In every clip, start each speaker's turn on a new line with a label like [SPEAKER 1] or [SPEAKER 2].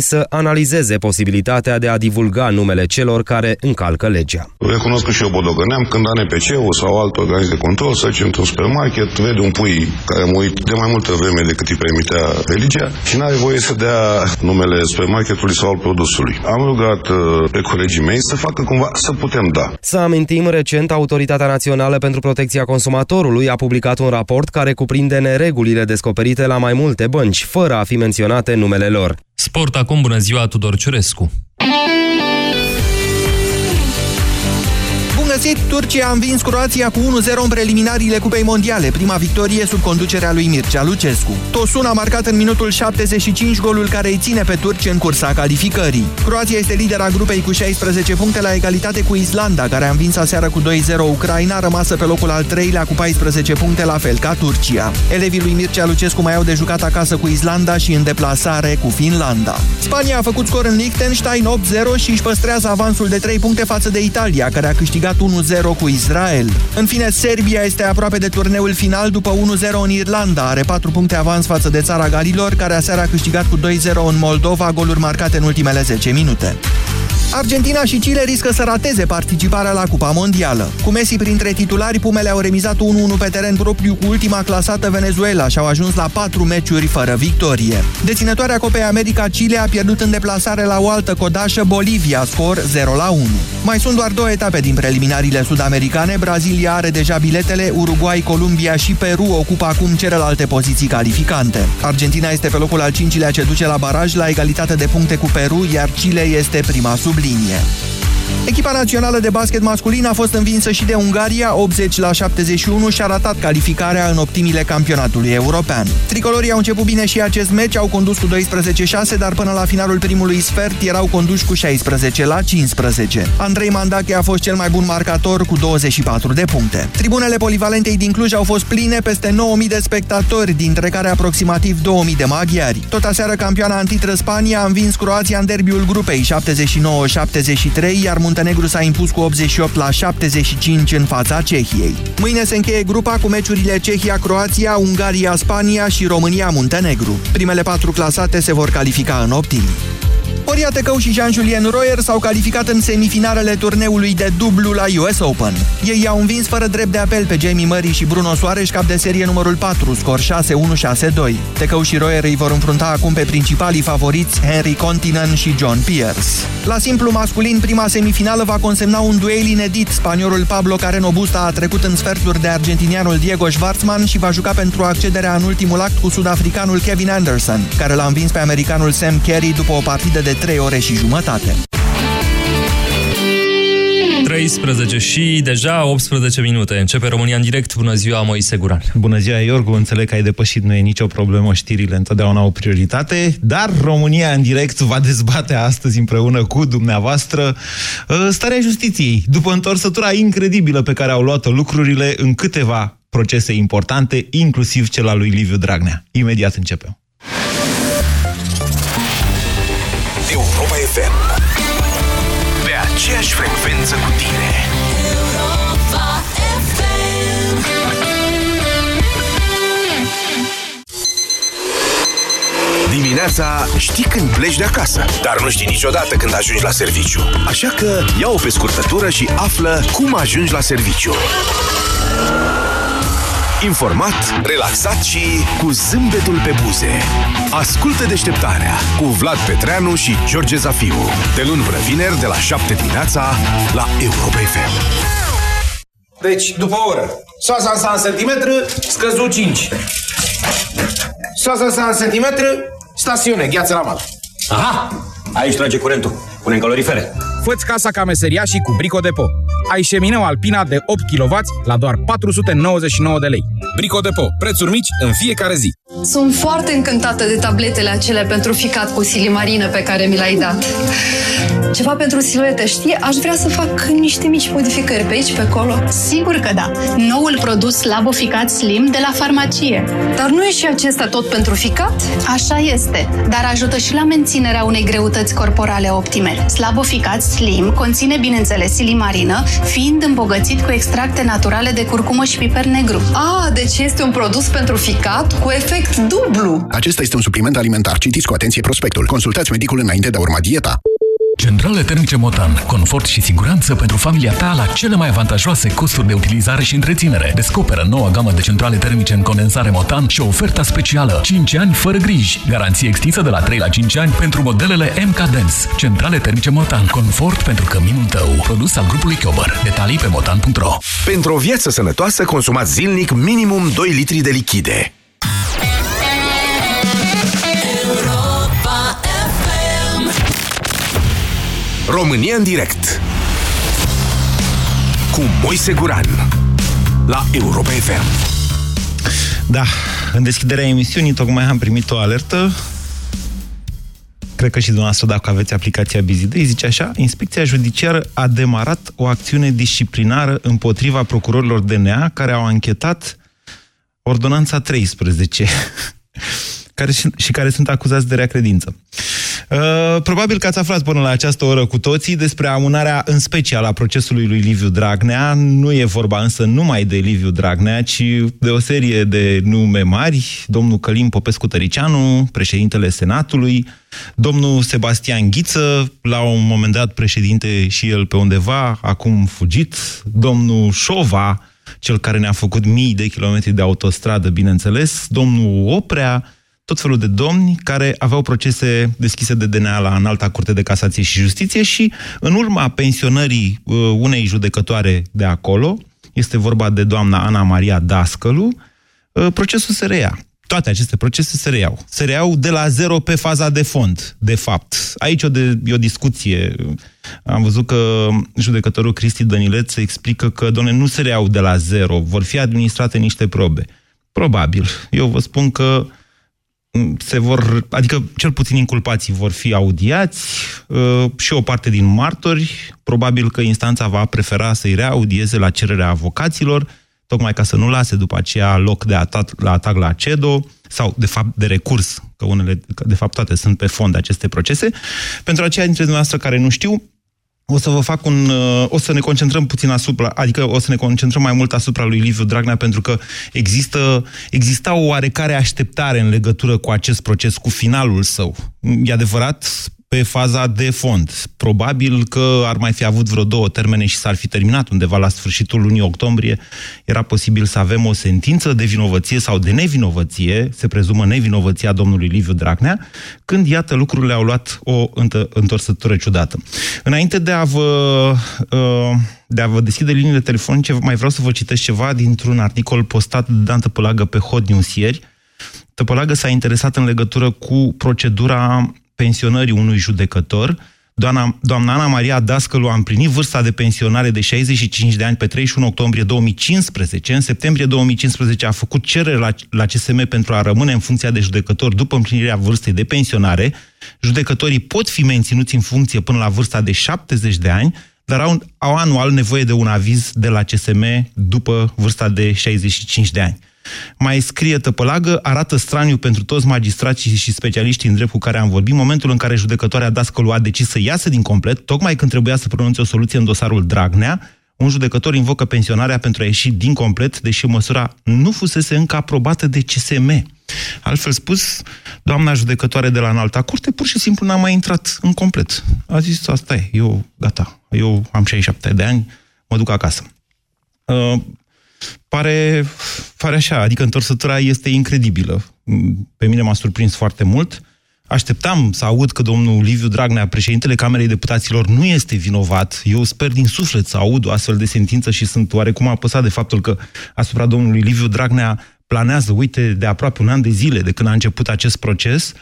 [SPEAKER 1] să analizeze posibilitatea de a divulga numele celor care încalcă legea.
[SPEAKER 2] Recunosc că și eu bodogăneam când ANPC-ul sau alt organism de control să zice într-un supermarket, vede un pui care a murit de mai multă vreme decât îi permitea religia și n-are voie să dea numele supermarketului sau al produsului. Am rugat uh, pe colegii mei să facă cumva să putem da.
[SPEAKER 1] Să amintim, recent, Autoritatea Națională pentru Protecția Consumatorului a publicat un raport care cuprinde neregulile descoperite la mai multe bănci, fără a fi menționate numele lor.
[SPEAKER 3] Sport acum, bună ziua, Tudor Ciurescu!
[SPEAKER 4] Găsit! Turcia a învins Croația cu 1-0 în preliminariile Cupei Mondiale, prima victorie sub conducerea lui Mircea Lucescu. Tosun a marcat în minutul 75 golul care îi ține pe turci în cursa calificării. Croația este lidera grupei cu 16 puncte la egalitate cu Islanda, care a învins aseară cu 2-0 Ucraina, rămasă pe locul al treilea cu 14 puncte, la fel ca Turcia. Elevii lui Mircea Lucescu mai au de jucat acasă cu Islanda și în deplasare cu Finlanda. Spania a făcut scor în Liechtenstein 8-0 și își păstrează avansul de 3 puncte față de Italia, care a câștigat 1-0 cu Israel. În fine, Serbia este aproape de turneul final după 1-0 în Irlanda. Are 4 puncte avans față de țara Galilor, care aseară a câștigat cu 2-0 în Moldova, goluri marcate în ultimele 10 minute. Argentina și Chile riscă să rateze participarea la Cupa Mondială. Cu Messi printre titulari, Pumele au remizat 1-1 pe teren propriu cu ultima clasată Venezuela și au ajuns la 4 meciuri fără victorie. Deținătoarea Copei America Chile a pierdut în deplasare la o altă codașă Bolivia, scor 0-1. Mai sunt doar două etape din preliminariile sud-americane. Brazilia are deja biletele, Uruguay, Columbia și Peru ocupă acum celelalte poziții calificante. Argentina este pe locul al cincilea ce duce la baraj la egalitate de puncte cu Peru, iar Chile este prima sub linie. Echipa națională de basket masculin a fost învinsă și de Ungaria, 80 la 71 și a ratat calificarea în optimile campionatului european. Tricolorii au început bine și acest meci, au condus cu 12-6, dar până la finalul primului sfert erau conduși cu 16 la 15. Andrei Mandache a fost cel mai bun marcator cu 24 de puncte. Tribunele polivalentei din Cluj au fost pline peste 9000 de spectatori, dintre care aproximativ 2000 de maghiari. Tot aseară campioana antitră Spania a învins Croația în derbiul grupei 79-73, iar Muntenegru s-a impus cu 88 la 75 în fața Cehiei. Mâine se încheie grupa cu meciurile Cehia-Croația, Ungaria-Spania și România-Muntenegru. Primele patru clasate se vor califica în optimi. Horia Tecău și Jean-Julien Royer s-au calificat în semifinalele turneului de dublu la US Open. Ei au învins fără drept de apel pe Jamie Murray și Bruno Soares, cap de serie numărul 4, scor 6-1-6-2. Tecău și Royer îi vor înfrunta acum pe principalii favoriți Henry Continen și John Pierce. La simplu masculin, prima semifinală va consemna un duel inedit. Spaniolul Pablo Carreno Busta a trecut în sferturi de argentinianul Diego Schwartzman și va juca pentru accederea în ultimul act cu sudafricanul Kevin Anderson, care l-a învins pe americanul Sam Carey după o partidă de 3 ore și jumătate.
[SPEAKER 3] 13 și deja 18 minute. Începe România în direct. Bună ziua, Moise Guran.
[SPEAKER 5] Bună ziua, Iorgu. Înțeleg că ai depășit, nu e nicio problemă, știrile întotdeauna o prioritate, dar România în direct va dezbate astăzi împreună cu dumneavoastră uh, starea justiției. După întorsătura incredibilă pe care au luat-o lucrurile în câteva procese importante, inclusiv cel al lui Liviu Dragnea. Imediat începem.
[SPEAKER 6] Europa FM Pe aceeași frecvență cu tine. Europa FM Dimineața știi când pleci de acasă, dar nu știi niciodată când ajungi la serviciu. Așa că ia-o pe scurtătură și află cum ajungi la serviciu informat, relaxat și cu zâmbetul pe buze. Ascultă deșteptarea cu Vlad Petreanu și George Zafiu. De luni până vineri, de la 7 dimineața, la Europa FM.
[SPEAKER 7] Deci, după o oră, soasa sa în centimetru, scăzut 5. Soasa sa în centimetru, stațiune, gheață la mal.
[SPEAKER 8] Aha! Aici trage curentul. Punem calorifere.
[SPEAKER 7] Făți casa ca meseria și cu Brico Depo. Ai șemineu Alpina de 8 kW la doar 499 de lei. Brico Depo. Prețuri mici în fiecare zi.
[SPEAKER 9] Sunt foarte încântată de tabletele acelea pentru ficat cu silimarină pe care mi l-ai dat. Ceva pentru siluete, știi? Aș vrea să fac niște mici modificări pe aici, pe acolo.
[SPEAKER 10] Sigur că da. Noul produs Laboficat Slim de la farmacie.
[SPEAKER 9] Dar nu e și acesta tot pentru ficat?
[SPEAKER 10] Așa este, dar ajută și la menținerea unei greutăți corporale optime. Slaboficat Slim conține, bineînțeles, silimarină fiind îmbogățit cu extracte naturale de curcumă și piper negru.
[SPEAKER 9] Ah, deci este un produs pentru ficat cu efect dublu.
[SPEAKER 11] Acesta este un supliment alimentar. Citiți cu atenție prospectul. Consultați medicul înainte de a urma dieta.
[SPEAKER 12] Centrale termice Motan. Confort și siguranță pentru familia ta la cele mai avantajoase costuri de utilizare și întreținere. Descoperă noua gamă de centrale termice în condensare Motan și oferta specială 5 ani fără griji. Garanție extinsă de la 3 la 5 ani pentru modelele MK Dance. Centrale termice Motan. Confort pentru căminul tău. Produs al grupului Chiober. Detalii pe motan.ro
[SPEAKER 6] Pentru o viață sănătoasă, consumați zilnic minimum 2 litri de lichide. România în direct. Cu Moise Guran la Europa FM.
[SPEAKER 5] Da, în deschiderea emisiunii tocmai am primit o alertă. Cred că și dumneavoastră, dacă aveți aplicația Bizidei, zice așa, Inspecția Judiciară a demarat o acțiune disciplinară împotriva procurorilor DNA care au anchetat Ordonanța 13 care și, și care sunt acuzați de rea credință. Uh, probabil că ați aflat până la această oră cu toții despre amânarea în special a procesului lui Liviu Dragnea. Nu e vorba însă numai de Liviu Dragnea, ci de o serie de nume mari. Domnul Călim Popescu Tăricianu, președintele Senatului, domnul Sebastian Ghiță, la un moment dat președinte și el pe undeva, acum fugit, domnul Șova, cel care ne-a făcut mii de kilometri de autostradă, bineînțeles, domnul Oprea, tot felul de domni care aveau procese deschise de DNA la Înalta Curte de Casație și Justiție și în urma pensionării uh, unei judecătoare de acolo, este vorba de doamna Ana Maria Dascălu, uh, procesul se reia. Toate aceste procese se reiau. Se reiau de la zero pe faza de fond, de fapt. Aici o de, e o discuție. Am văzut că judecătorul Cristi Dănileț explică că, doamne, nu se reiau de la zero, vor fi administrate niște probe. Probabil. Eu vă spun că se vor, adică cel puțin inculpații vor fi audiați uh, și o parte din martori. Probabil că instanța va prefera să-i reaudieze la cererea avocaților, tocmai ca să nu lase după aceea loc de atac la, atac la CEDO sau, de fapt, de recurs, că unele, de fapt, toate sunt pe fond aceste procese. Pentru aceia dintre dumneavoastră care nu știu, o să vă fac un... Uh, o să ne concentrăm puțin asupra, adică o să ne concentrăm mai mult asupra lui Liviu Dragnea, pentru că există, exista o oarecare așteptare în legătură cu acest proces, cu finalul său. E adevărat, pe faza de fond. Probabil că ar mai fi avut vreo două termene și s-ar fi terminat undeva la sfârșitul lunii octombrie. Era posibil să avem o sentință de vinovăție sau de nevinovăție, se prezumă nevinovăția domnului Liviu Dragnea, când, iată, lucrurile au luat o întorsătură ciudată. Înainte de a vă... Uh, de a vă deschide liniile telefonice, mai vreau să vă citesc ceva dintr-un articol postat de Dan Tăpălagă pe Hot News ieri. Tăpălagă s-a interesat în legătură cu procedura pensionării unui judecător, doamna, doamna Ana Maria Dascălu a împlinit vârsta de pensionare de 65 de ani pe 31 octombrie 2015. În septembrie 2015 a făcut cerere la, la CSM pentru a rămâne în funcția de judecător după împlinirea vârstei de pensionare. Judecătorii pot fi menținuți în funcție până la vârsta de 70 de ani, dar au, au anual nevoie de un aviz de la CSM după vârsta de 65 de ani. Mai scrie tăpălagă, arată straniu pentru toți magistrații și specialiștii în drept cu care am vorbit, momentul în care judecătoarea Dascălu a decis să iasă din complet, tocmai când trebuia să pronunțe o soluție în dosarul Dragnea, un judecător invocă pensionarea pentru a ieși din complet, deși măsura nu fusese încă aprobată de CSM. Altfel spus, doamna judecătoare de la înalta curte pur și simplu n-a mai intrat în complet. A zis, asta e, eu, gata, eu am 67 de ani, mă duc acasă. Uh, pare, pare așa, adică întorsătura este incredibilă. Pe mine m-a surprins foarte mult. Așteptam să aud că domnul Liviu Dragnea, președintele Camerei Deputaților, nu este vinovat. Eu sper din suflet să aud o astfel de sentință și sunt oarecum apăsat de faptul că asupra domnului Liviu Dragnea planează, uite, de aproape un an de zile de când a început acest proces,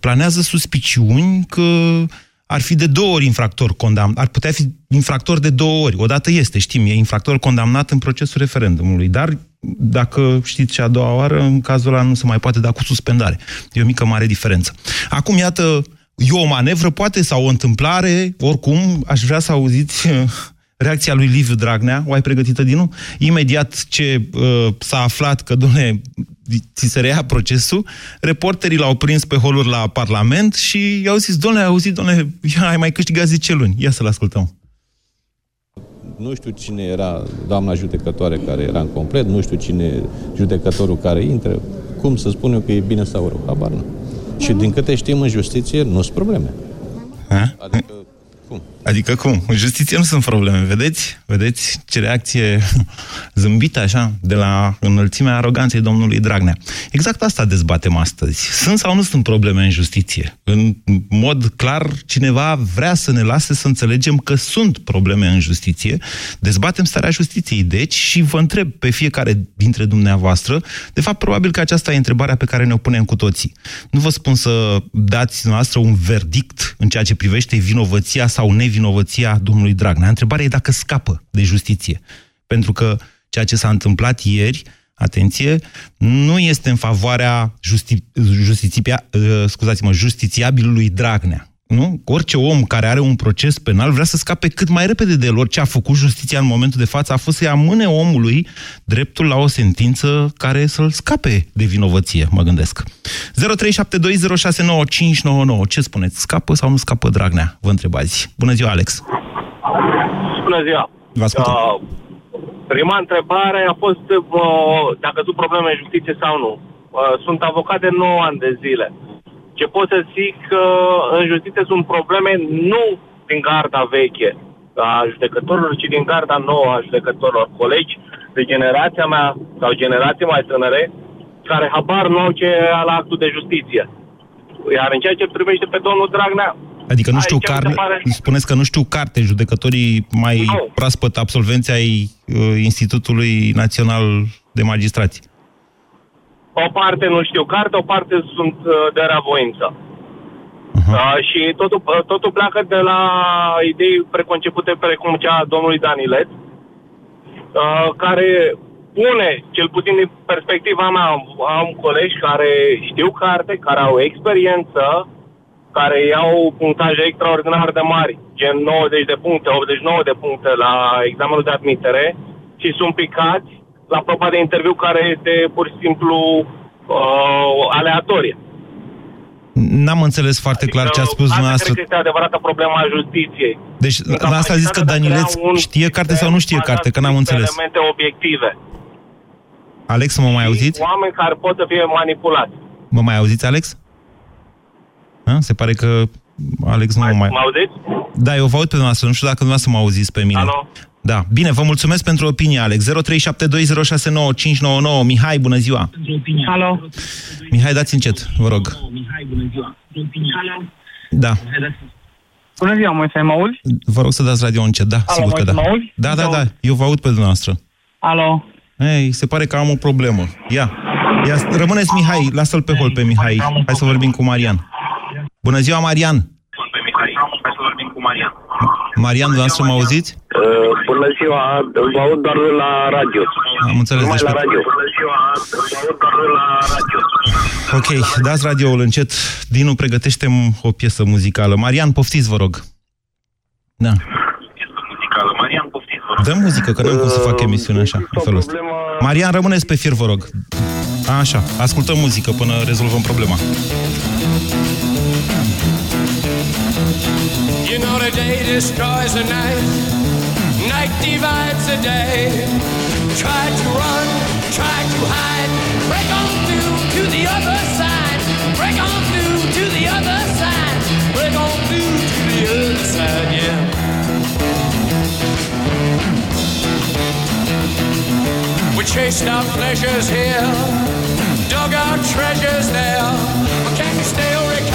[SPEAKER 5] planează suspiciuni că ar fi de două ori infractor condamnat, ar putea fi infractor de două ori. Odată este, știm, e infractor condamnat în procesul referendumului, dar dacă știți ce a doua oară, în cazul ăla nu se mai poate da cu suspendare. E o mică mare diferență. Acum, iată, e o manevră, poate, sau o întâmplare, oricum, aș vrea să auziți reacția lui Liviu Dragnea, o ai pregătită din nou? Imediat ce uh, s-a aflat că, doamne, ți se reia procesul, reporterii l-au prins pe holuri la Parlament și i-au zis, doamne, ai auzit, doamne, ai mai câștigat 10 luni. Ia să-l ascultăm.
[SPEAKER 13] Nu știu cine era doamna judecătoare care era în complet, nu știu cine judecătorul care intră. Cum să spun eu că e bine sau rău? Habar nu. Și din câte știm în justiție, nu sunt probleme.
[SPEAKER 5] Ha? Adică cum? Adică cum? În justiție nu sunt probleme, vedeți? Vedeți ce reacție zâmbită așa de la înălțimea aroganței domnului Dragnea. Exact asta dezbatem astăzi. Sunt sau nu sunt probleme în justiție? În mod clar, cineva vrea să ne lase să înțelegem că sunt probleme în justiție. Dezbatem starea justiției, deci, și vă întreb pe fiecare dintre dumneavoastră, de fapt, probabil că aceasta e întrebarea pe care ne-o punem cu toții. Nu vă spun să dați noastră un verdict în ceea ce privește vinovăția sau nevinovăția nevinovăția domnului Dragnea. Întrebarea e dacă scapă de justiție. Pentru că ceea ce s-a întâmplat ieri, atenție, nu este în favoarea justi- justiția, uh, scuzați-mă, justițiabilului Dragnea. Nu? Orice om care are un proces penal vrea să scape cât mai repede de el. Orice a făcut justiția în momentul de față a fost să-i amâne omului dreptul la o sentință care să-l scape de vinovăție, mă gândesc. 0372069599. Ce spuneți? Scapă sau nu scapă Dragnea? Vă întrebați. Bună ziua, Alex!
[SPEAKER 14] Bună ziua!
[SPEAKER 5] Vă ascultăm.
[SPEAKER 14] Uh, prima întrebare a fost uh, dacă sunt probleme în justiție sau nu. Uh, sunt avocat de 9 ani de zile. Ce pot să zic că în justiție sunt probleme nu din garda veche a judecătorilor, ci din garda nouă a judecătorilor colegi de generația mea sau generații mai tânăre care habar nu au ce e la actul de justiție. Iar în ceea ce privește pe domnul Dragnea,
[SPEAKER 5] Adică nu știu
[SPEAKER 14] Aici mi se
[SPEAKER 5] carte,
[SPEAKER 14] pare-
[SPEAKER 5] spuneți că nu știu carte, judecătorii mai
[SPEAKER 14] Nu.
[SPEAKER 5] proaspăt absolvenți ai uh, Institutului Național de Magistrați.
[SPEAKER 14] O parte nu știu carte, o parte sunt uh, de reavoință. Uh, și totul, uh, totul pleacă de la idei preconcepute precum cea a domnului Danilet, uh, care pune, cel puțin din perspectiva mea, am, am colegi care știu carte, care au experiență, care iau punctaje extraordinar de mari, gen 90 de puncte, 89 de puncte la examenul de admitere și sunt picați la proba de interviu care este pur și simplu uh, aleatorie.
[SPEAKER 5] N-am înțeles foarte clar ce a spus
[SPEAKER 14] Asta
[SPEAKER 5] dumneavoastră.
[SPEAKER 14] cred că este adevărata problemă a justiției.
[SPEAKER 5] Deci, la asta a zis că Danileț știe carte sau nu știe carte, că n-am înțeles.
[SPEAKER 14] Elemente obiective.
[SPEAKER 5] Alex, mă mai auziți?
[SPEAKER 14] Oameni care pot să fie manipulați.
[SPEAKER 5] Mă mai auziți, Alex? Ha? Se pare că Alex nu mă mai...
[SPEAKER 14] Mă auziți?
[SPEAKER 5] Da, eu vă aud pe dumneavoastră, nu știu dacă dumneavoastră mă auziți pe mine.
[SPEAKER 14] Alo?
[SPEAKER 5] Da, bine, vă mulțumesc pentru opinie, Alex. 0372069599. Mihai, bună ziua!
[SPEAKER 15] Alo?
[SPEAKER 5] Mihai, dați încet, vă rog. Da,
[SPEAKER 15] Bună ziua, Moise, mă auzi?
[SPEAKER 5] vă rog să dați radio încet, da,
[SPEAKER 15] Alo,
[SPEAKER 5] sigur că
[SPEAKER 15] Moise,
[SPEAKER 5] da.
[SPEAKER 15] mă auzi?
[SPEAKER 5] Da, da,
[SPEAKER 15] Te
[SPEAKER 5] da,
[SPEAKER 15] aud.
[SPEAKER 5] eu vă aud pe dumneavoastră.
[SPEAKER 15] Alo?
[SPEAKER 5] Ei, se pare că am o problemă. Ia, ia rămâneți Mihai, lasă-l pe hol pe Mihai. Hai să vorbim cu Marian. Bună ziua, Marian! Marian, dumneavoastră mă auziți?
[SPEAKER 16] Uh, bună ziua, vă aud doar la radio.
[SPEAKER 5] Am înțeles.
[SPEAKER 16] Numai
[SPEAKER 5] Deci
[SPEAKER 16] la
[SPEAKER 5] pe-
[SPEAKER 16] radio. Bună ziua, vă aud doar la radio.
[SPEAKER 5] Ok, dați radioul încet. Dinu, pregătește o piesă muzicală. Marian, poftiți, vă rog. Da. Dăm muzică, că n-am cum să fac emisiunea așa, în felul ăsta. Marian, rămâneți pe fir, vă rog. Așa, ascultăm muzică până rezolvăm problema.
[SPEAKER 17] You know the day destroys the night, night divides the day. Try to run, try to hide, break on through to the other side, break on through to the other side, break on through to the other side, yeah. We chased our pleasures here, dug our treasures there. But can you still recall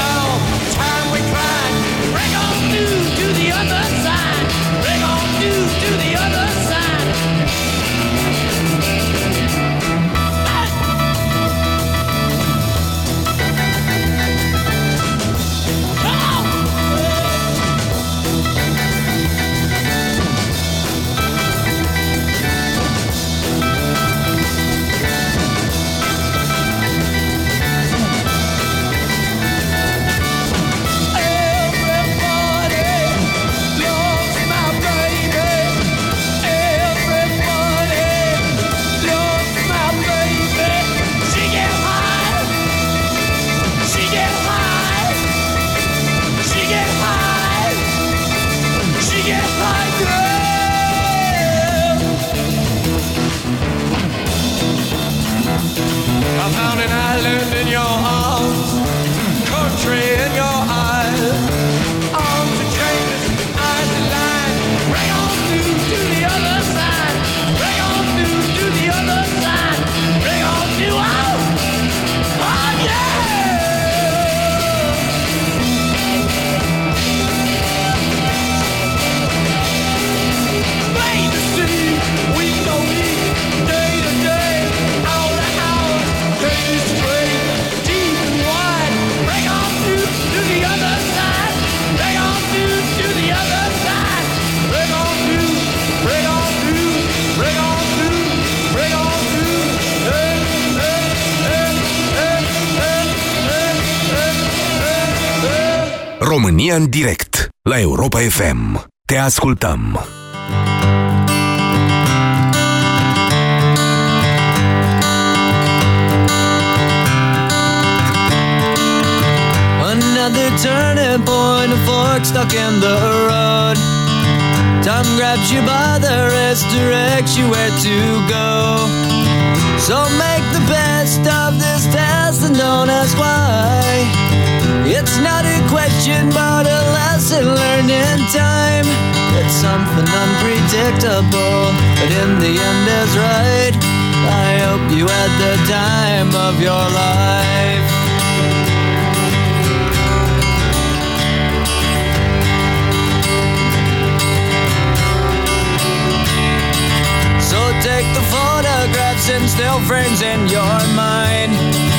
[SPEAKER 6] România în direct la Europa FM. Te ascultăm.
[SPEAKER 18] Another turning point, a fork stuck in the road. Time grabs you by the wrist, directs you where to go. So make the best of this test and don't ask why. It's not a question, but a lesson learned in time. It's something unpredictable, but in the end is right. I hope you had the time of your life. So take the photographs and still frames in your mind.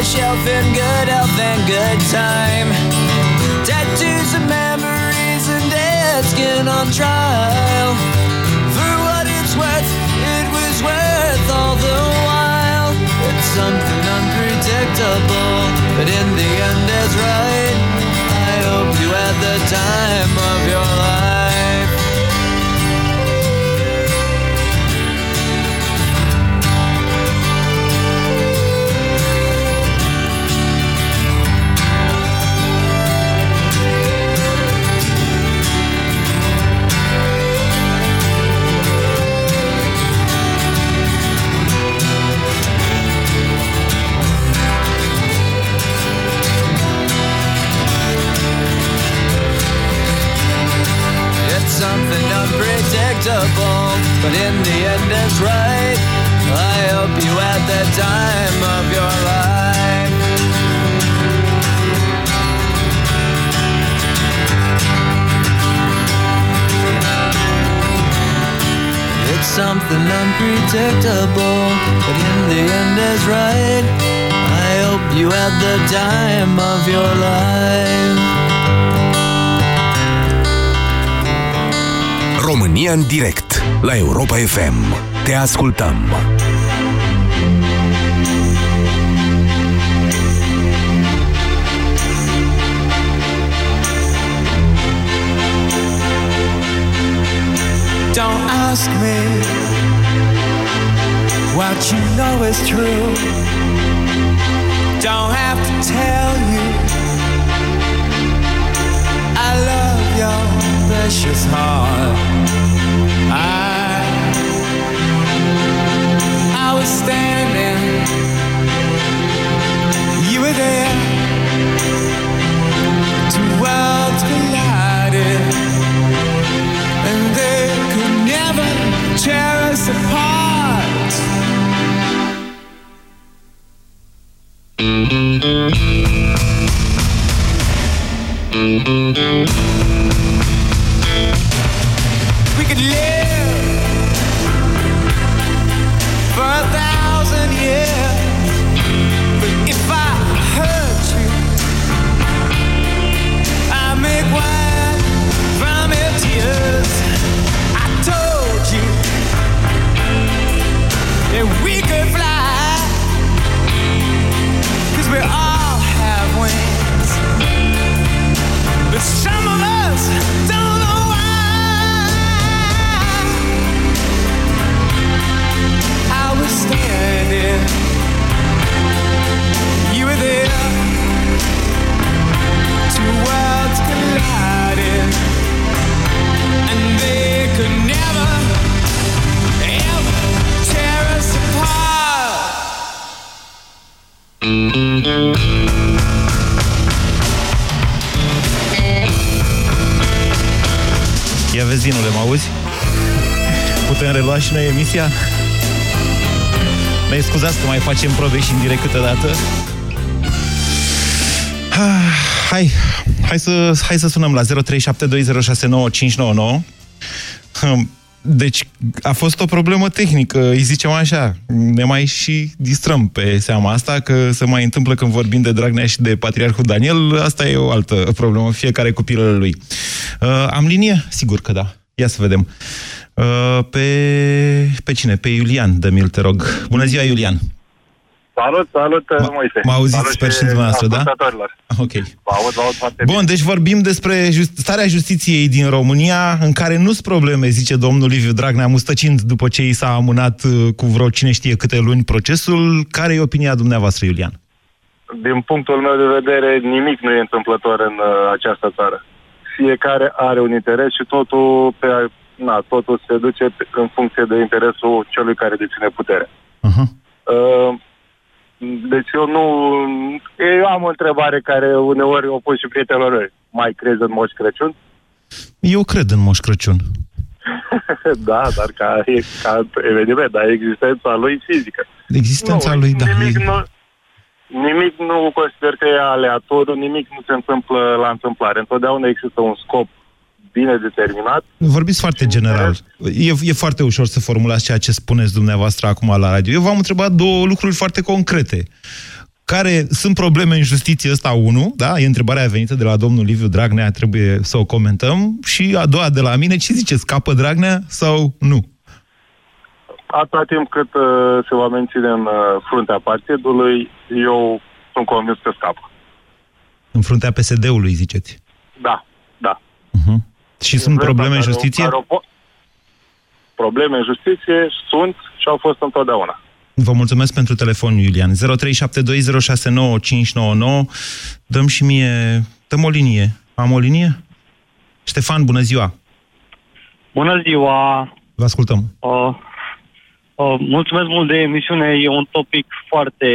[SPEAKER 18] A shelf in good health and good time. Tattoos of memories and dead skin on trial.
[SPEAKER 6] România în direct la Europa FM. Te ascultăm.
[SPEAKER 18] Don't ask me what you know is true. Don't have to tell you I love your precious heart. Standing, you were there. Two worlds collided and they could never tear us apart.
[SPEAKER 5] Putem relua și noi emisia? Ne scuzați că mai facem probe și în direct câteodată. Ah, Hai, hai să, hai să sunăm la 0372069599. Hum, Deci a fost o problemă tehnică, îi zicem așa. Ne mai și distrăm pe seama asta, că se mai întâmplă când vorbim de Dragnea și de Patriarhul Daniel, asta e o altă problemă, fiecare cu pilele lui. Uh, am linie? Sigur că da. Ia să vedem. Uh, pe, pe cine? Pe Iulian, dă-mi te rog. Bună ziua, Iulian!
[SPEAKER 19] Salut, salut, Moise.
[SPEAKER 5] Mă auziți,
[SPEAKER 19] Salut
[SPEAKER 5] sper și dumneavoastră, da?
[SPEAKER 19] ascultătorilor.
[SPEAKER 5] Ok.
[SPEAKER 19] Vă aud, vă aud foarte
[SPEAKER 5] Bun, deci vorbim despre just, starea justiției din România, în care nu sunt probleme, zice domnul Liviu Dragnea, mustăcind după ce i s-a amânat uh, cu vreo cine știe câte luni procesul. Care e opinia dumneavoastră, Iulian?
[SPEAKER 19] Din punctul meu de vedere, nimic nu e întâmplător în uh, această țară. Fiecare are un interes și totul, pe, na, totul se duce pe- în funcție de interesul celui care deține putere.
[SPEAKER 5] Uh-huh.
[SPEAKER 19] Uh, deci eu nu... Eu am o întrebare care uneori o pun și prietenilor mei. Mai crezi în Moș Crăciun?
[SPEAKER 5] Eu cred în Moș Crăciun.
[SPEAKER 19] da, dar ca, ca eveniment, dar existența lui fizică.
[SPEAKER 5] Existența
[SPEAKER 19] Nu,
[SPEAKER 5] lui, da.
[SPEAKER 19] Nimic
[SPEAKER 5] e-
[SPEAKER 19] nu, nimic nu consider că e aleatoriu, nimic nu se întâmplă la întâmplare. Întotdeauna există un scop bine determinat.
[SPEAKER 5] Vorbiți foarte general. E, e foarte ușor să formulați ceea ce spuneți dumneavoastră acum la radio. Eu v-am întrebat două lucruri foarte concrete. Care sunt probleme în justiție ăsta, unu, da? E întrebarea venită de la domnul Liviu Dragnea, trebuie să o comentăm. Și a doua de la mine, ce ziceți, scapă Dragnea sau nu?
[SPEAKER 19] Atâta timp cât uh, se va menține în uh, fruntea partidului, eu sunt convins că scapă.
[SPEAKER 5] În fruntea PSD-ului, ziceți.
[SPEAKER 19] Da, da.
[SPEAKER 5] Și sunt probleme în
[SPEAKER 19] Care o-
[SPEAKER 5] justiție?
[SPEAKER 19] care o po- Probleme în justiție sunt și au fost întotdeauna.
[SPEAKER 5] Vă mulțumesc pentru telefon, Iulian. 0372069599. Dăm și mie... Dăm o linie. Am o linie? Ștefan, bună ziua!
[SPEAKER 20] Bună ziua!
[SPEAKER 5] Vă ascultăm.
[SPEAKER 20] Uh, uh, mulțumesc mult de emisiune, e un topic foarte...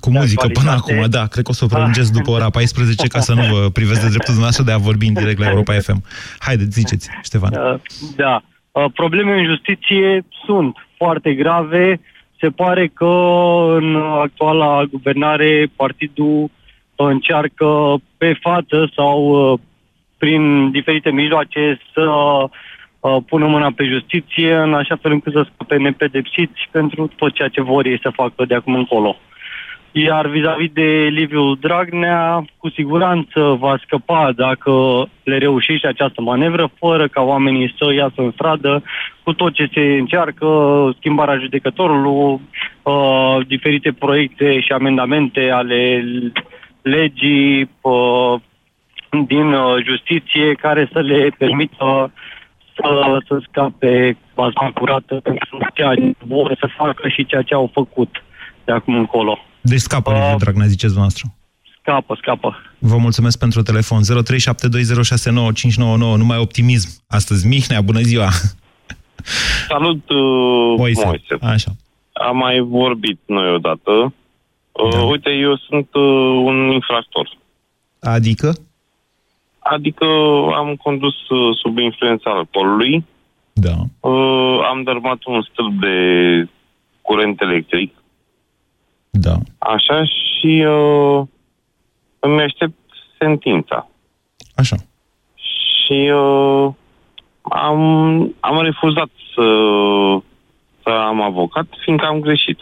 [SPEAKER 5] Cu
[SPEAKER 20] de
[SPEAKER 5] muzică până
[SPEAKER 20] actualitate.
[SPEAKER 5] acum, da. Cred că o să o prelungesc după ora 14 ca să nu vă privesc de dreptul dumneavoastră de a vorbi în direct la Europa FM. Haideți, ziceți, Ștefan.
[SPEAKER 20] Uh, Da. Uh, Probleme în justiție sunt foarte grave. Se pare că în actuala guvernare partidul încearcă pe față sau uh, prin diferite mijloace să uh, pună mâna pe justiție în așa fel încât să scape nepedepsiți pentru tot ceea ce vor ei să facă de acum încolo. Iar vis-a-vis de Liviu Dragnea, cu siguranță va scăpa dacă le reușește această manevră, fără ca oamenii să iasă în stradă cu tot ce se încearcă, schimbarea judecătorului, uh, diferite proiecte și amendamente ale legii uh, din uh, justiție care să le permită să, să scape baza curată pentru ceea ce vor să facă și ceea ce au făcut de acum încolo.
[SPEAKER 5] Deci scapă, Liviu Dragnea, ziceți dumneavoastră.
[SPEAKER 20] Scapă, scapă.
[SPEAKER 5] Vă mulțumesc pentru telefon. 0372069599. Numai optimism. Astăzi, Mihnea, bună ziua!
[SPEAKER 21] Salut, uh,
[SPEAKER 5] Moise.
[SPEAKER 21] Moise.
[SPEAKER 5] Așa.
[SPEAKER 21] Am mai vorbit noi odată. Uh,
[SPEAKER 5] Da.
[SPEAKER 21] Uite, eu sunt uh, un infractor.
[SPEAKER 5] Adică?
[SPEAKER 21] Adică am condus uh, sub influența alcoolului.
[SPEAKER 5] Da.
[SPEAKER 21] Uh, am dărmat un stâlp de curent electric.
[SPEAKER 5] Da.
[SPEAKER 21] Așa și uh, îmi aștept sentința.
[SPEAKER 5] Așa.
[SPEAKER 21] Și uh, am, am refuzat să, să am avocat, fiindcă am greșit.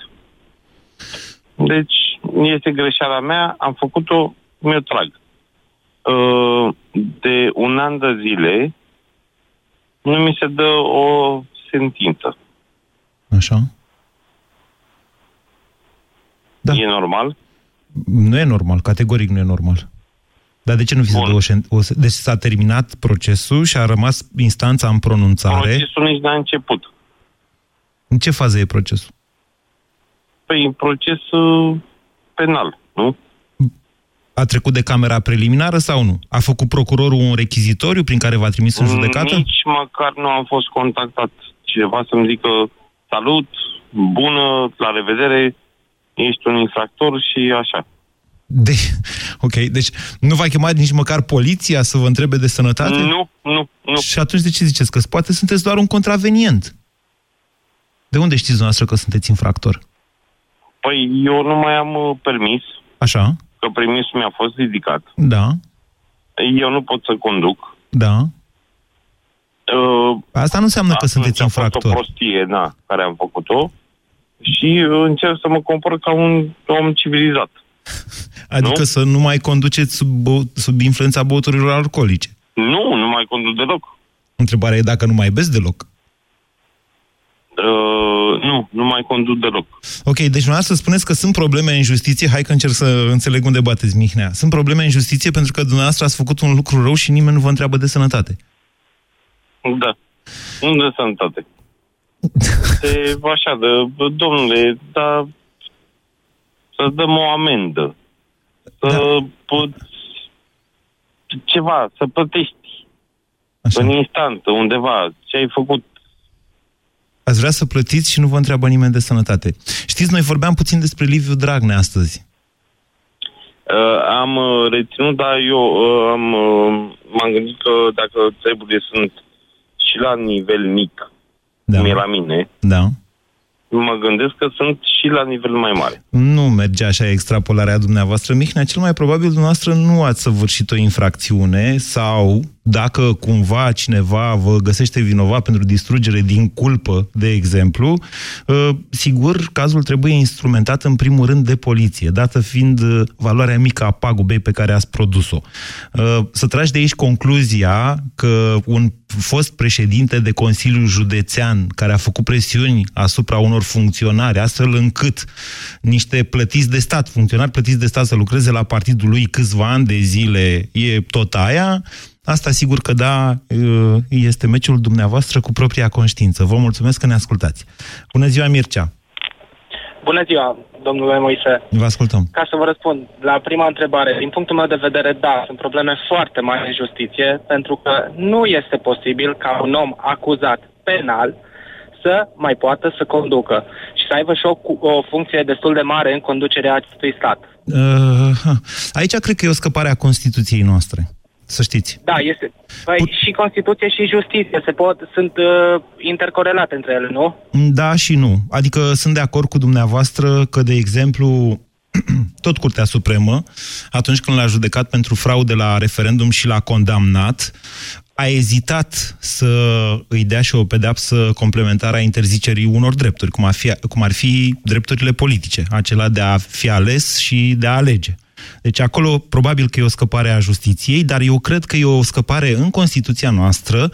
[SPEAKER 21] Deci, este greșeala mea, am făcut-o, mi-o trag. Uh, de un an de zile nu mi se dă o sentință.
[SPEAKER 5] Așa. Da.
[SPEAKER 21] E normal?
[SPEAKER 5] Nu e normal, categoric nu e normal. Dar de ce nu vi se dă o, șen- o... Deci s-a terminat procesul și a rămas instanța în pronunțare.
[SPEAKER 21] Procesul nici n-a început.
[SPEAKER 5] În ce fază e procesul?
[SPEAKER 21] Păi, în proces uh, penal, nu?
[SPEAKER 5] A trecut de camera preliminară sau nu? A făcut procurorul un rechizitoriu prin care v-a trimis în judecată?
[SPEAKER 21] Nici măcar nu am fost contactat cineva să-mi zică salut, bună, la revedere, ești un infractor și așa.
[SPEAKER 5] De... Ok, deci nu v-a chemat nici măcar poliția să vă întrebe de sănătate?
[SPEAKER 21] Nu, nu, nu.
[SPEAKER 5] Și atunci de ce ziceți? Că poate sunteți doar un contravenient. De unde știți dumneavoastră că sunteți infractor?
[SPEAKER 21] Păi eu nu mai am uh, permis,
[SPEAKER 5] Așa?
[SPEAKER 21] Că permisul mi-a fost ridicat.
[SPEAKER 5] Da,
[SPEAKER 21] Eu nu pot să conduc.
[SPEAKER 5] da.
[SPEAKER 21] Uh,
[SPEAKER 5] Asta nu înseamnă că sunteți
[SPEAKER 21] a fost o
[SPEAKER 5] infractor.
[SPEAKER 21] prostie, na, care am făcut-o și uh, încerc să mă compor ca un om civilizat.
[SPEAKER 5] Adică
[SPEAKER 21] Nu?
[SPEAKER 5] să nu mai conduceți sub, bău- sub influența băuturilor alcoolice.
[SPEAKER 21] Nu, nu mai conduc deloc.
[SPEAKER 5] Întrebarea e dacă nu mai beți deloc.
[SPEAKER 21] Uh,
[SPEAKER 22] nu, nu mai conduc deloc.
[SPEAKER 5] Ok, deci dumneavoastră spuneți că sunt probleme în justiție, hai că încerc să înțeleg unde bateți Mihnea. Sunt probleme în justiție pentru că dumneavoastră ați făcut un lucru rău și nimeni nu vă întreabă de sănătate.
[SPEAKER 22] Da. Nu de sănătate. De, așa, de, domnule, dar să dăm o amendă. Să da. pot, ceva, să plătești așa. în instantă, undeva, ce ai făcut.
[SPEAKER 5] Ați vrea să plătiți și nu vă întreabă nimeni de sănătate. Știți, noi vorbeam puțin despre Liviu Dragnea astăzi.
[SPEAKER 22] Uh, am uh, reținut, dar eu uh, am, uh, m-am gândit că dacă treburile sunt și la nivel mic,
[SPEAKER 5] da.
[SPEAKER 22] cum e la mine,
[SPEAKER 5] Da.
[SPEAKER 22] mă gândesc că sunt și la nivel mai mare.
[SPEAKER 5] Nu merge așa extrapolarea dumneavoastră. Mihnea, cel mai probabil dumneavoastră nu ați săvârșit o infracțiune sau dacă cumva cineva vă găsește vinovat pentru distrugere din culpă, de exemplu, uh, sigur, cazul trebuie instrumentat în primul rând de poliție, dată fiind uh, valoarea mică a pagubei pe care ați produs-o. Uh, Să tragi de aici concluzia că un fost președinte de Consiliul Județean care a făcut presiuni asupra unor funcționari, astfel încât niște plătiți de stat, funcționari plătiți de stat să lucreze la partidul lui câțiva ani de zile, e tot aia, Asta sigur că da, este meciul dumneavoastră cu propria conștiință. Vă mulțumesc că ne ascultați. Bună ziua, Mircea!
[SPEAKER 23] Bună ziua, domnule Moise.
[SPEAKER 5] Vă ascultăm.
[SPEAKER 23] Ca să vă răspund la prima întrebare, din punctul meu de vedere, da, sunt probleme foarte mari în justiție, pentru că nu este posibil ca un om acuzat penal să mai poată să conducă și să aibă și o, cu- o funcție destul de mare în conducerea acestui stat.
[SPEAKER 5] Uh, ha. aici cred că e o scăpare a Constituției noastre. Să știți.
[SPEAKER 23] Da, este. Păi, și Constituție și justiție se pot, sunt uh, intercorelate între ele, nu?
[SPEAKER 5] Da și nu. Adică sunt de acord cu dumneavoastră că, de exemplu, tot Curtea Supremă, atunci când l-a judecat pentru fraude la referendum și l-a condamnat, a ezitat să îi dea și o pedeapsă complementară a interzicerii unor drepturi, cum ar fi, cum ar fi drepturile politice, acela de a fi ales și de a alege. Deci acolo probabil că e o scăpare a justiției, dar eu cred că e o scăpare în Constituția noastră,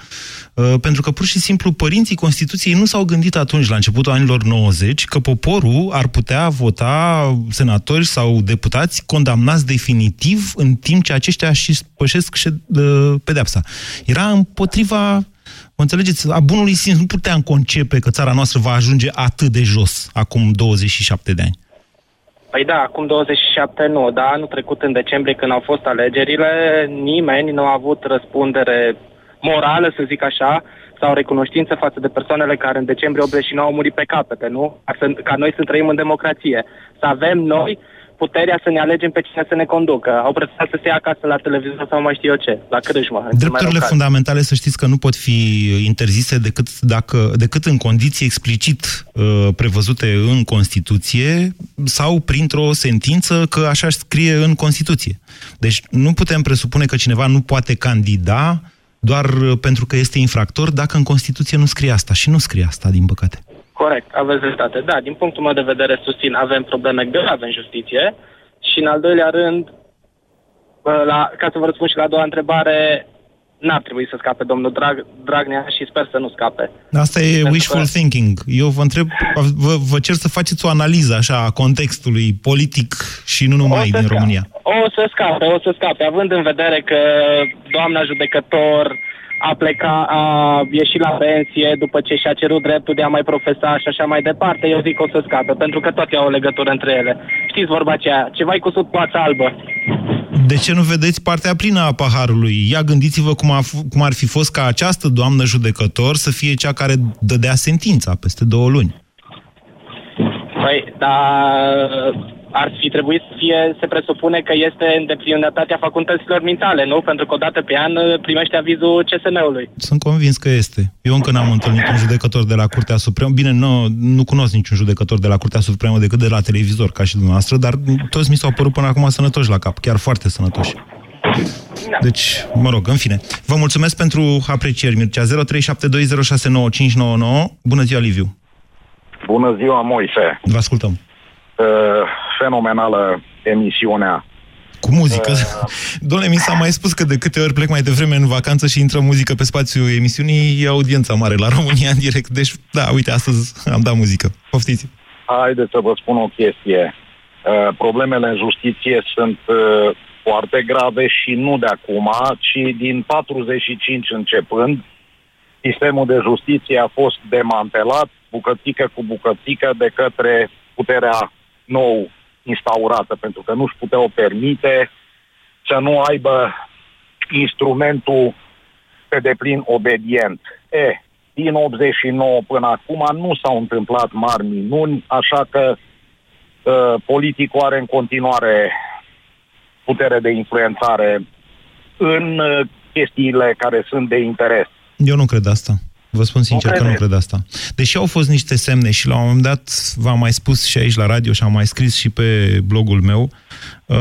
[SPEAKER 5] uh, pentru că pur și simplu părinții Constituției nu s-au gândit atunci, la începutul anilor 90, că poporul ar putea vota senatori sau deputați condamnați definitiv în timp ce aceștia și pășesc șed- uh, pedeapsa. Era împotriva Mă înțelegeți? A bunului simț nu puteam concepe că țara noastră va ajunge atât de jos acum 27 de ani.
[SPEAKER 23] Păi da, acum 27 nu, dar anul trecut în decembrie când au fost alegerile, nimeni nu a avut răspundere morală, să zic așa, sau recunoștință față de persoanele care în decembrie 89 au murit pe capete, nu? Ca, să, ca noi să trăim în democrație. Să avem noi puterea să ne alegem pe cine să ne conducă. Au preferat să se ia acasă la televizor sau mai știu eu ce, la crâșmă. în cel mai
[SPEAKER 5] Drepturile
[SPEAKER 23] rău caz.
[SPEAKER 5] fundamentale, să știți că nu pot fi interzise decât, dacă, decât în condiții explicit uh, prevăzute în Constituție sau printr-o sentință că așa scrie în Constituție. Deci nu putem presupune că cineva nu poate candida doar uh, pentru că este infractor dacă în Constituție nu scrie asta. Și nu scrie asta, din păcate.
[SPEAKER 23] Corect, aveți dreptate. Da, din punctul meu de vedere susțin, avem probleme grave în justiție și în al doilea rând, bă, la, ca să vă răspund și la a doua întrebare, n-ar trebui să scape domnul Drag, Dragnea și sper să nu scape.
[SPEAKER 5] Asta e
[SPEAKER 23] Pentru
[SPEAKER 5] wishful
[SPEAKER 23] că-
[SPEAKER 5] thinking. Eu vă întreb, vă, vă cer să faceți o analiză așa a contextului politic și nu numai din România.
[SPEAKER 23] O să scape, o să scape, având în vedere că doamna judecător a plecat, a ieșit la pensie după ce și-a cerut dreptul de a mai profesa și așa mai departe, eu zic că o să scape, pentru că toate au o legătură între ele. Știți vorba aceea, ceva-i cusut poața albă.
[SPEAKER 5] De ce nu vedeți partea plină a paharului? Ia gândiți-vă cum, a f- cum ar fi fost ca această doamnă judecător să fie cea care dădea sentința peste două luni.
[SPEAKER 23] Păi, dar ar fi trebuit să fie, se presupune că este în deplinătatea facultăților mentale, nu? Pentru că odată pe an uh, primește avizul CSM-ului.
[SPEAKER 5] Sunt convins că este. Eu încă n-am întâlnit un judecător de la Curtea Supremă. Bine, nu, nu cunosc niciun judecător de la Curtea Supremă decât de la televizor, ca și dumneavoastră, dar toți mi s-au părut până acum sănătoși la cap, chiar foarte sănătoși. Deci, mă rog, în fine. Vă mulțumesc pentru aprecieri, Mircea. 0372069599. Bună ziua, Liviu.
[SPEAKER 21] Bună ziua, Moise.
[SPEAKER 5] Vă ascultăm.
[SPEAKER 21] Uh, fenomenală emisiunea.
[SPEAKER 5] Cu muzică. Uh... Domnule, mi s-a mai spus că de câte ori plec mai devreme în vacanță și intră muzică pe spațiul emisiunii, e audiența mare la România în direct. Deci, da, uite, astăzi am dat muzică. Poftiți.
[SPEAKER 24] Haideți să vă spun o chestie. Uh, problemele în justiție sunt uh, foarte grave și nu de acum, ci din 45 începând, sistemul de justiție a fost demantelat bucățică cu bucățică de către puterea nou instaurată, pentru că nu-și puteau permite să nu aibă instrumentul pe deplin obedient. E, din 89 până acum nu s-au întâmplat mari minuni, așa că uh, politicul are în continuare putere de influențare în uh, chestiile care sunt de interes.
[SPEAKER 5] Eu nu cred asta. Vă spun sincer nu că nu cred asta. Deși au fost niște semne și la un moment dat v-am mai spus și aici la radio și am mai scris și pe blogul meu, Uh,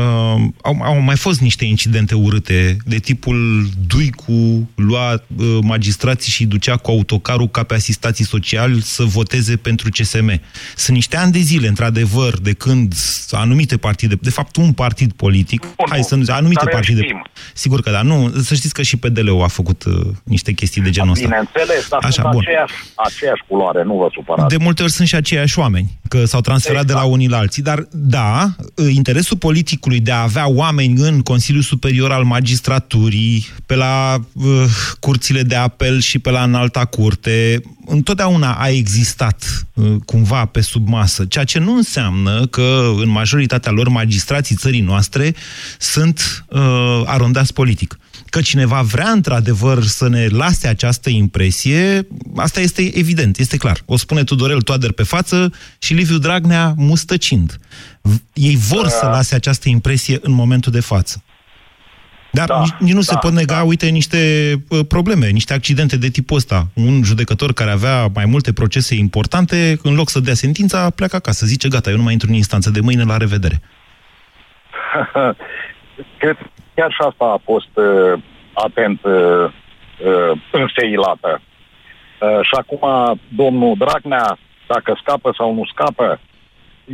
[SPEAKER 5] au, au mai fost niște incidente urâte, de tipul Duicu lua uh, magistrații și ducea cu autocarul ca pe asistații sociali să voteze pentru CSM. Sunt niște ani de zile, într-adevăr, de când anumite partide, de fapt un partid politic, Bun, hai să nu anumite partide, știm. sigur că da, nu, să știți că și PDL-ul a făcut uh, niște chestii de genul ăsta.
[SPEAKER 24] Bineînțeles, dar Așa, sunt bun. Aceeași, aceeași culoare, nu vă supărați.
[SPEAKER 5] De multe ori sunt și aceiași oameni, că s-au transferat exact. de la unii la alții, dar da, uh, interesul politic politicului de a avea oameni în Consiliul Superior al Magistraturii, pe la uh, curțile de apel și pe la înalta curte, întotdeauna a existat uh, cumva pe sub masă, ceea ce nu înseamnă că în majoritatea lor magistrații țării noastre sunt uh, arondați politic că cineva vrea într-adevăr să ne lase această impresie, asta este evident, este clar. O spune Tudorel Toader pe față și Liviu Dragnea mustăcind. Ei vor da. să lase această impresie în momentul de față. Dar da, nici, nici nu da, se pot nega, da. uite, niște uh, probleme, niște accidente de tipul ăsta. Un judecător care avea mai multe procese importante, în loc să dea sentința, pleacă acasă, zice, gata, eu nu mai intru în instanță, de mâine la revedere.
[SPEAKER 24] Cred chiar și asta a fost uh, atent uh, uh, înseilată. Uh, și acum, domnul Dragnea, dacă scapă sau nu scapă,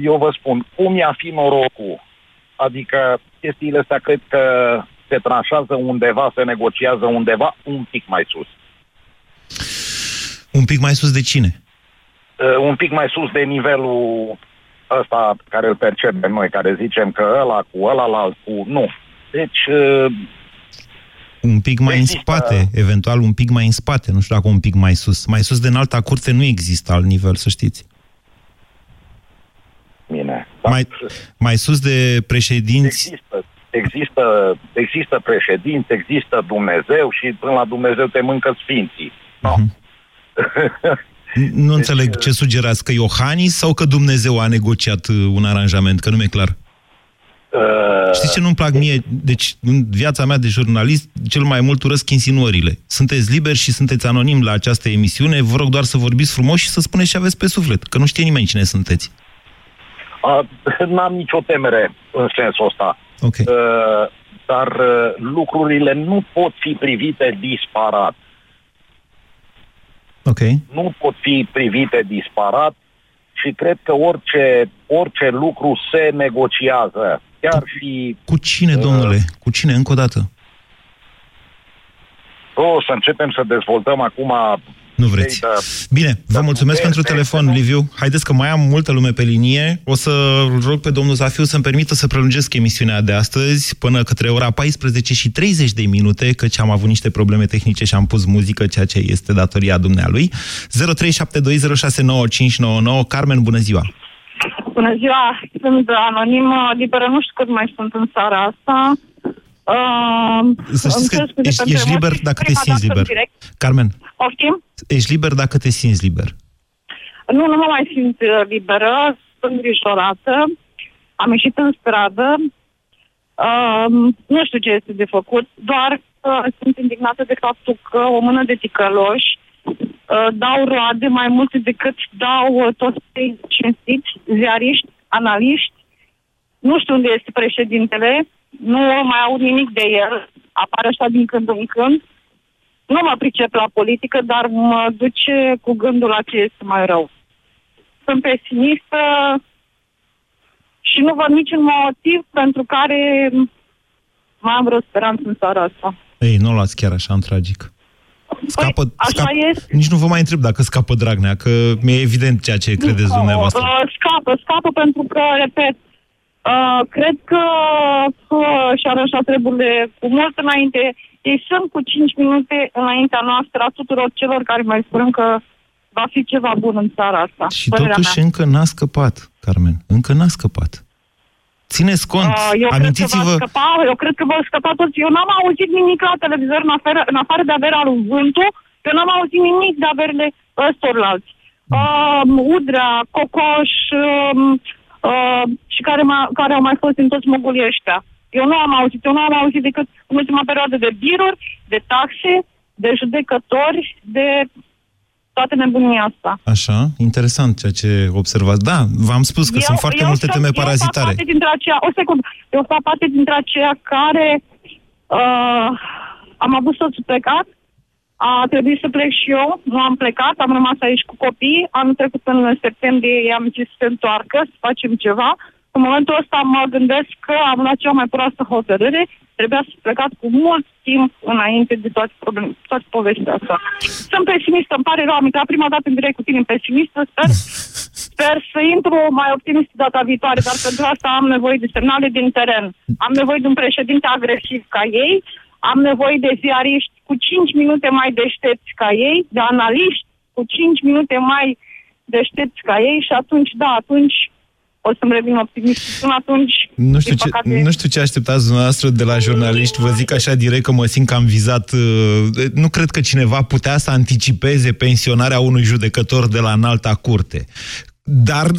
[SPEAKER 24] eu vă spun, cum i-a fi norocul? Adică chestiile astea cred că se tranșează undeva, se negociază undeva un pic mai sus.
[SPEAKER 5] Un pic mai sus de cine?
[SPEAKER 24] Uh, un pic mai sus de nivelul ăsta care îl percepem noi, care zicem că ăla cu ăla la cu... Nu. Deci... Uh,
[SPEAKER 5] un pic mai există... în spate, eventual un pic mai în spate, nu știu dacă un pic mai sus. Mai sus de înalta curte nu există alt nivel, să știți.
[SPEAKER 24] Bine.
[SPEAKER 5] Mai, mai sus de președinți...
[SPEAKER 24] Există, există, există președinți, există Dumnezeu și până la Dumnezeu te mâncă sfinții. No. Uh-huh.
[SPEAKER 5] Nu deci, înțeleg ce sugerați, că Iohannis sau că Dumnezeu a negociat uh, un aranjament, că nu mi-e clar. Uh... Știți ce nu-mi plac mie? Deci, în viața mea de jurnalist, cel mai mult urăsc insinuările. Sunteți liberi și sunteți anonim la această emisiune, vă rog doar să vorbiți frumos și să spuneți ce aveți pe suflet, că nu știe nimeni cine sunteți.
[SPEAKER 24] Uh, n-am nicio temere în sensul ăsta.
[SPEAKER 5] Okay. Uh,
[SPEAKER 24] dar uh, lucrurile nu pot fi privite disparat.
[SPEAKER 5] Okay.
[SPEAKER 24] Nu pot fi privite disparat și cred că orice, orice lucru se negociază. Chiar și...
[SPEAKER 5] Cu cine, uh, domnule? Cu cine, încă o dată?
[SPEAKER 24] O să începem să dezvoltăm acum
[SPEAKER 5] nu vreți. Bine, vă mulțumesc pentru telefon, Liviu. Haideți că mai am multă lume pe linie. O să rog pe domnul Zafiu să-mi permită să prelungesc emisiunea de astăzi până către ora 14 și 30 de minute, căci am avut niște probleme tehnice și am pus muzică, ceea ce este datoria dumnealui. 0372069599. Carmen, bună ziua!
[SPEAKER 21] Bună ziua! Sunt anonim liberă, nu știu cât mai sunt în seara asta. Uh,
[SPEAKER 5] să știți că ești, ești liber dacă te simți liber. Carmen,
[SPEAKER 21] Oftim?
[SPEAKER 5] ești liber dacă te simți liber.
[SPEAKER 21] Nu, nu mă mai simt uh, liberă, sunt îngrijorată, am ieșit în stradă, uh, nu știu ce este de făcut, doar uh, sunt indignată de faptul că o mână de ticăloși uh, dau roade mai multe decât dau uh, toți cei cinstiți, ziariști, analiști. Nu știu unde este președintele, nu mai aud nimic de el, apare așa din când în când. Nu mă pricep la politică, dar mă duce cu gândul la ce este mai rău. Sunt pesimistă și nu văd niciun motiv pentru care mai am vreo speranță în țara asta.
[SPEAKER 5] Ei, nu o luați chiar așa în tragic. Scapă,
[SPEAKER 21] Păi, așa
[SPEAKER 5] scapă,
[SPEAKER 21] este.
[SPEAKER 5] nici nu vă mai întreb dacă scapă Dragnea, că mi-e evident ceea ce credeți dumneavoastră.
[SPEAKER 21] Uh, scapă, scapă pentru că, repet, uh, cred că uh, și arășa treburile cu mult înainte. Ei sunt cu 5 minute înaintea noastră a tuturor celor care mai spun că va fi ceva bun în țara asta.
[SPEAKER 5] Și
[SPEAKER 21] părerea
[SPEAKER 5] totuși
[SPEAKER 21] mea.
[SPEAKER 5] încă n-a scăpat, Carmen. Încă n-a scăpat. Țineți cont,
[SPEAKER 21] Uh, eu
[SPEAKER 5] amintiți-vă...
[SPEAKER 21] cred că va scăpa, eu cred că vor scăpa toți. Eu n-am auzit nimic la televizor în afară, în afară de averea lui Vântu, eu n-am auzit nimic de averile ăstorlalți. Uh, Udrea, Cocoș um, uh, și care, ma, care au mai fost în toți mogulii ăștia. Eu nu am auzit, eu nu am auzit decât în ultima perioadă de biruri, de taxe, de judecători, de toată nebunia asta.
[SPEAKER 5] Așa, interesant ceea ce observați. Da, v-am spus că sunt foarte multe
[SPEAKER 21] sunt-
[SPEAKER 5] teme
[SPEAKER 21] Eu fac
[SPEAKER 5] parazitare.
[SPEAKER 21] parte dintre aceea, o secundă, eu fac parte dintre aceia care uh, am avut soțul plecat, a trebuit să plec și eu, nu am plecat, am rămas aici cu copii, anul trecut în septembrie i-am zis să se întoarcă, să facem ceva. În momentul ăsta mă gândesc că am luat cea mai proastă hotărâre, trebuia să plecat cu mult timp înainte de toate, probleme, toate povestea asta. Sunt pesimistă, îmi pare rău, am intrat prima dată în direct cu tine pesimistă, sper, sper să intru mai optimist data viitoare, dar pentru asta am nevoie de semnale din teren. Am nevoie de un președinte agresiv ca ei, am nevoie de ziariști cu 5 minute mai deștepți ca ei, de analiști cu 5 minute mai deștepți ca ei și atunci, da, atunci o să-mi revin optimist. Până atunci,
[SPEAKER 5] Nu știu,
[SPEAKER 21] din
[SPEAKER 5] ce,
[SPEAKER 21] păcate,
[SPEAKER 5] nu știu ce așteptați dumneavoastră de la jurnaliști. Vă zic așa direct că mă simt că am vizat... uh, Nu cred că cineva putea să anticipeze pensionarea unui judecător de la înalta curte. Dar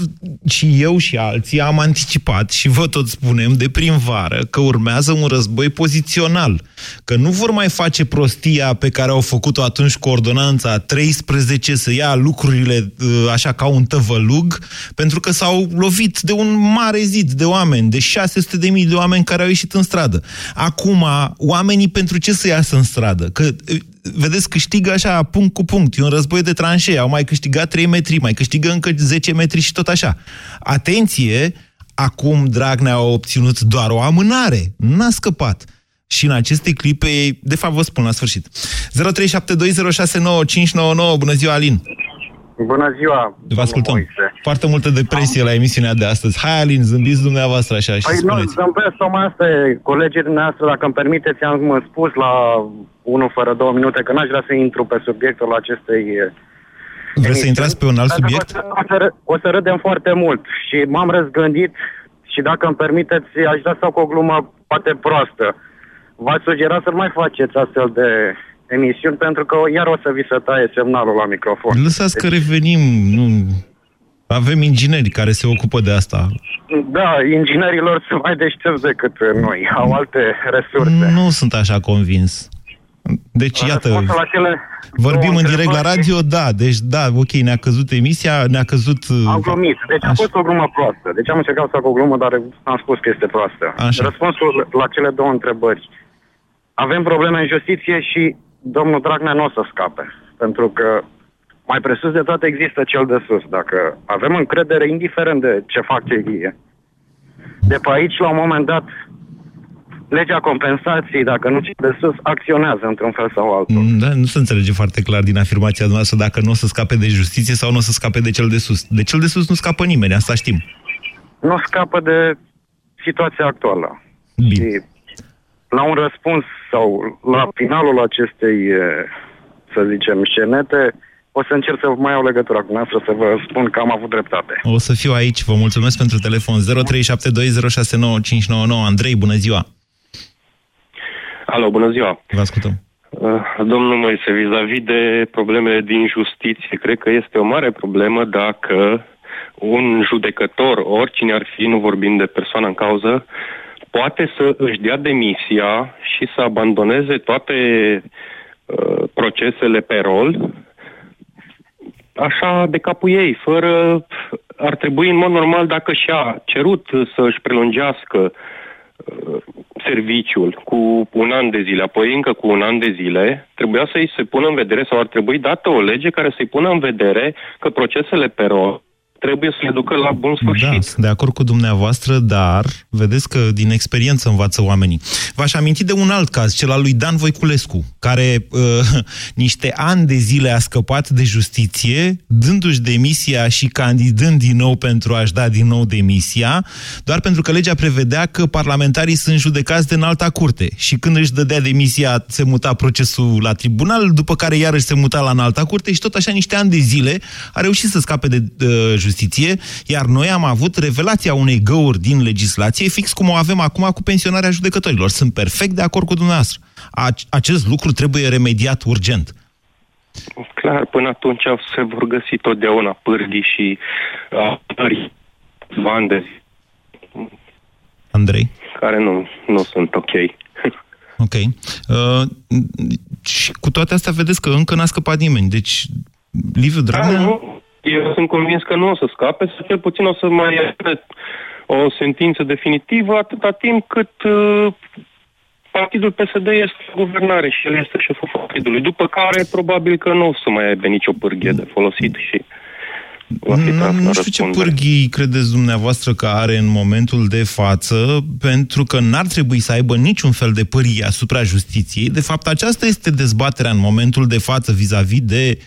[SPEAKER 5] și eu și alții am anticipat și vă tot spunem de primvară că urmează un război pozițional. Că nu vor mai face prostia pe care au făcut-o atunci cu ordonanța 13 să ia lucrurile uh, așa ca un tăvălug, pentru că s-au lovit de un mare zid de oameni, de 600 de mii de oameni care au ieșit în stradă. Acum, oamenii pentru ce să iasă în stradă? Că uh, vedeți, câștigă așa, punct cu punct. E un război de tranșee. Au mai câștigat 3 metri, mai câștigă încă 10 metri și tot așa. Atenție, acum Dragnea a obținut doar o amânare. N-a scăpat. Și în aceste clipe, de fapt vă spun la sfârșit. 0372069599, bună ziua, Alin!
[SPEAKER 25] Bună ziua!
[SPEAKER 5] Vă ascultăm. Foarte multă depresie la emisiunea de astăzi. Hai, Alin, zâmbiți dumneavoastră așa și
[SPEAKER 25] Păi nu,
[SPEAKER 5] spuneți.
[SPEAKER 25] zâmbesc tocmai asta e. Colegii dumneavoastră, dacă îmi permiteți, am spus la 1 fără 2 minute că n-aș vrea să intru pe subiectul acestei
[SPEAKER 5] Vreți să intrați pe un alt
[SPEAKER 25] Pentru că
[SPEAKER 5] subiect?
[SPEAKER 25] O să, râ- o să râdem foarte mult și m-am răzgândit și dacă îmi permiteți, aș da sau cu o glumă poate proastă. V-aș sugera să nu mai faceți astfel de emisiuni pentru că iar o să vi se taie semnalul la microfon.
[SPEAKER 5] Lăsați că revenim. Nu... Avem ingineri care se ocupă de asta.
[SPEAKER 25] Da, inginerilor sunt mai deștepți decât noi, au alte resurse.
[SPEAKER 5] Nu sunt așa convins. Deci, iată,
[SPEAKER 25] Răspunsul la cele
[SPEAKER 5] vorbim
[SPEAKER 25] două
[SPEAKER 5] în direct la
[SPEAKER 25] întrebări-
[SPEAKER 5] radio, da, deci da, ok, ne-a căzut emisia, ne-a căzut... uh,
[SPEAKER 25] Am glumit. Deci a fost o glumă proastă. Deci am încercat să fac o glumă, dar am spus că este proastă.
[SPEAKER 5] Așa.
[SPEAKER 25] Răspunsul la cele două întrebări. Avem probleme în justiție și domnul Dragnea nu o să scape. Pentru că mai presus de toate există cel de sus. Dacă avem încredere, indiferent de ce fac ei, de pe aici, la un moment dat, legea compensației, dacă nu cel de sus, acționează într-un fel sau altul.
[SPEAKER 5] Da, nu se înțelege foarte clar din afirmația noastră dacă nu o să scape de justiție sau nu o să scape de cel de sus. De cel de sus nu scapă nimeni, asta știm.
[SPEAKER 25] nu scapă de situația actuală.
[SPEAKER 5] Bine.
[SPEAKER 25] Și la un răspuns sau la finalul acestei, eh, să zicem, scenete, o să încerc să mai iau legătura cu noastră să vă spun că am avut dreptate.
[SPEAKER 5] O să fiu aici, vă mulțumesc pentru telefon 0372069599. Andrei, bună ziua!
[SPEAKER 26] Alo, bună ziua!
[SPEAKER 5] Vă ascultăm.
[SPEAKER 26] Uh, Domnul Moise, vis-a-vis de problemele din justiție, cred că este o mare problemă dacă un judecător, oricine ar fi, nu vorbim de persoană în cauză, poate să își dea demisia și să abandoneze toate uh, procesele pe rol, așa de capul ei, fără... Ar trebui în mod normal, dacă și-a cerut să își prelungească uh, serviciul cu un an de zile, apoi încă cu un an de zile, trebuia să-i se pună în vedere sau ar trebui dată o lege care să-i pună în vedere că procesele pe rol trebuie să le ducă la bun sfârșit.
[SPEAKER 5] Da, sunt de acord cu dumneavoastră, dar vedeți că din experiență învață oamenii. V-aș aminti de un alt caz, cel al lui Dan Voiculescu, care uh, niște ani de zile a scăpat de justiție, dându-și demisia și candidând din nou pentru a-și da din nou demisia, doar pentru că legea prevedea că parlamentarii sunt judecați de înalta curte. Și când își dădea demisia, se muta procesul la tribunal, după care iarăși se muta la înalta curte și tot așa niște ani de zile a reușit să scape de uh, justiție, iar noi am avut revelația unei găuri din legislație, fix cum o avem acum cu pensionarea judecătorilor. Sunt perfect de acord cu dumneavoastră. Acest lucru trebuie remediat urgent.
[SPEAKER 26] Clar, până atunci se vor găsi totdeauna pârghii și apări ani de zi.
[SPEAKER 5] Andrei?
[SPEAKER 26] Care nu, nu sunt ok.
[SPEAKER 5] Ok. Uh, și cu toate astea vedeți că încă n-a scăpat nimeni. Deci, Liviu Dragnea... Da,
[SPEAKER 26] nu. Eu sunt convins că nu o să scape, să cel puțin o să mai o sentință definitivă atâta timp cât uh, Partidul PSD este guvernare și el este șeful partidului, după care probabil că nu o să mai aibă nicio pârghie de folosit și va fi
[SPEAKER 5] nu, nu știu ce pârghii credeți dumneavoastră că are în momentul de față, pentru că n-ar trebui să aibă niciun fel de pârghie asupra justiției. De fapt, aceasta este dezbaterea în momentul de față vis-a-vis -vis de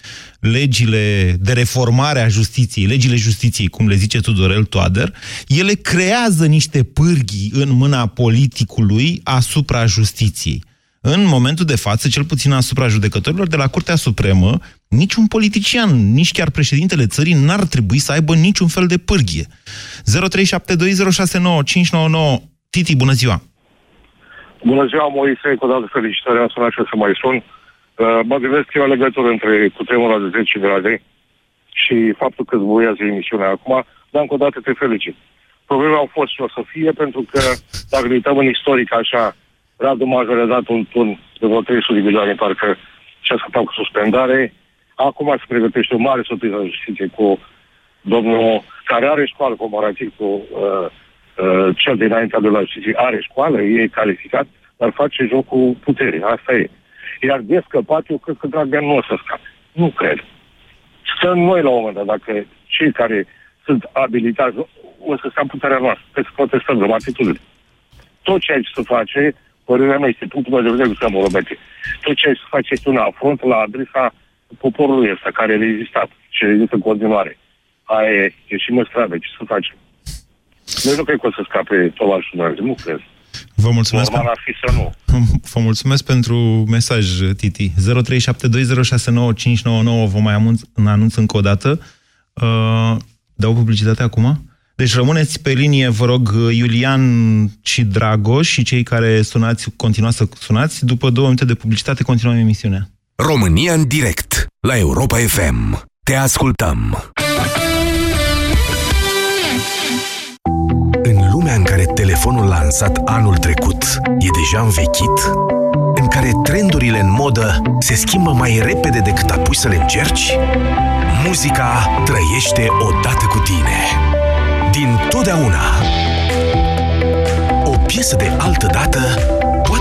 [SPEAKER 5] legile de reformare a justiției, legile justiției, cum le zice Tudorel Toader, ele creează niște pârghii în mâna politicului asupra justiției. În momentul de față, cel puțin asupra judecătorilor de la Curtea Supremă, niciun politician, nici chiar președintele țării n-ar trebui să aibă niciun fel de pârghie. 0372069599 Titi, bună ziua!
[SPEAKER 27] Bună ziua, Moise, cu o dată felicitări, am sunat și să mai sun. Uh, mă gândesc că e o legătură între cutremurul de 10 grade și faptul că zbuiază emisiunea acum, dar încă o dată te felicit. Problema au fost și o să fie pentru că, dacă ne uităm în istoric așa, Radu Major a dat un turn de vreo 300 de milioane, parcă și-a scăpat cu suspendare. Acum se pregătește o mare surpriză în justiție cu domnul care are școală comparativ cu uh, uh, cel dinaintea de la justiție. Are școală, e calificat, dar face joc cu putere. Asta e. Iar de scăpat, eu cred că Dragnea nu o să scape. Nu cred. Stăm noi la un moment dat, dacă cei care sunt abilitați, o să stea puterea noastră, trebuie să protestăm, luăm atitudine. Tot ceea ce se face, părerea mea este punctul meu de vedere, să mă tot ceea ce se face este un afront la adresa poporului ăsta, care a rezistat și rezistă în continuare. Aia e, e și măstravă, ce să facem? Noi nu cred că o să scape tovarășul nu cred.
[SPEAKER 5] Vă mulțumesc.
[SPEAKER 27] Normal ar fi să nu.
[SPEAKER 5] Vă mulțumesc pentru mesaj, Titi. 0372069599 vă mai anunț, anunț încă o dată. Uh, dau publicitate acum? Deci rămâneți pe linie, vă rog, Iulian și Dragoș și cei care sunați, continuați să sunați. După două minute de publicitate, continuăm emisiunea.
[SPEAKER 6] România în direct, la Europa FM. Te ascultăm! lumea în care telefonul lansat anul trecut e deja învechit, în care trendurile în modă se schimbă mai repede decât apuci să le încerci, muzica trăiește odată cu tine. Din totdeauna. O piesă de altă dată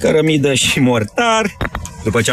[SPEAKER 28] cărămidă și mortar. După ce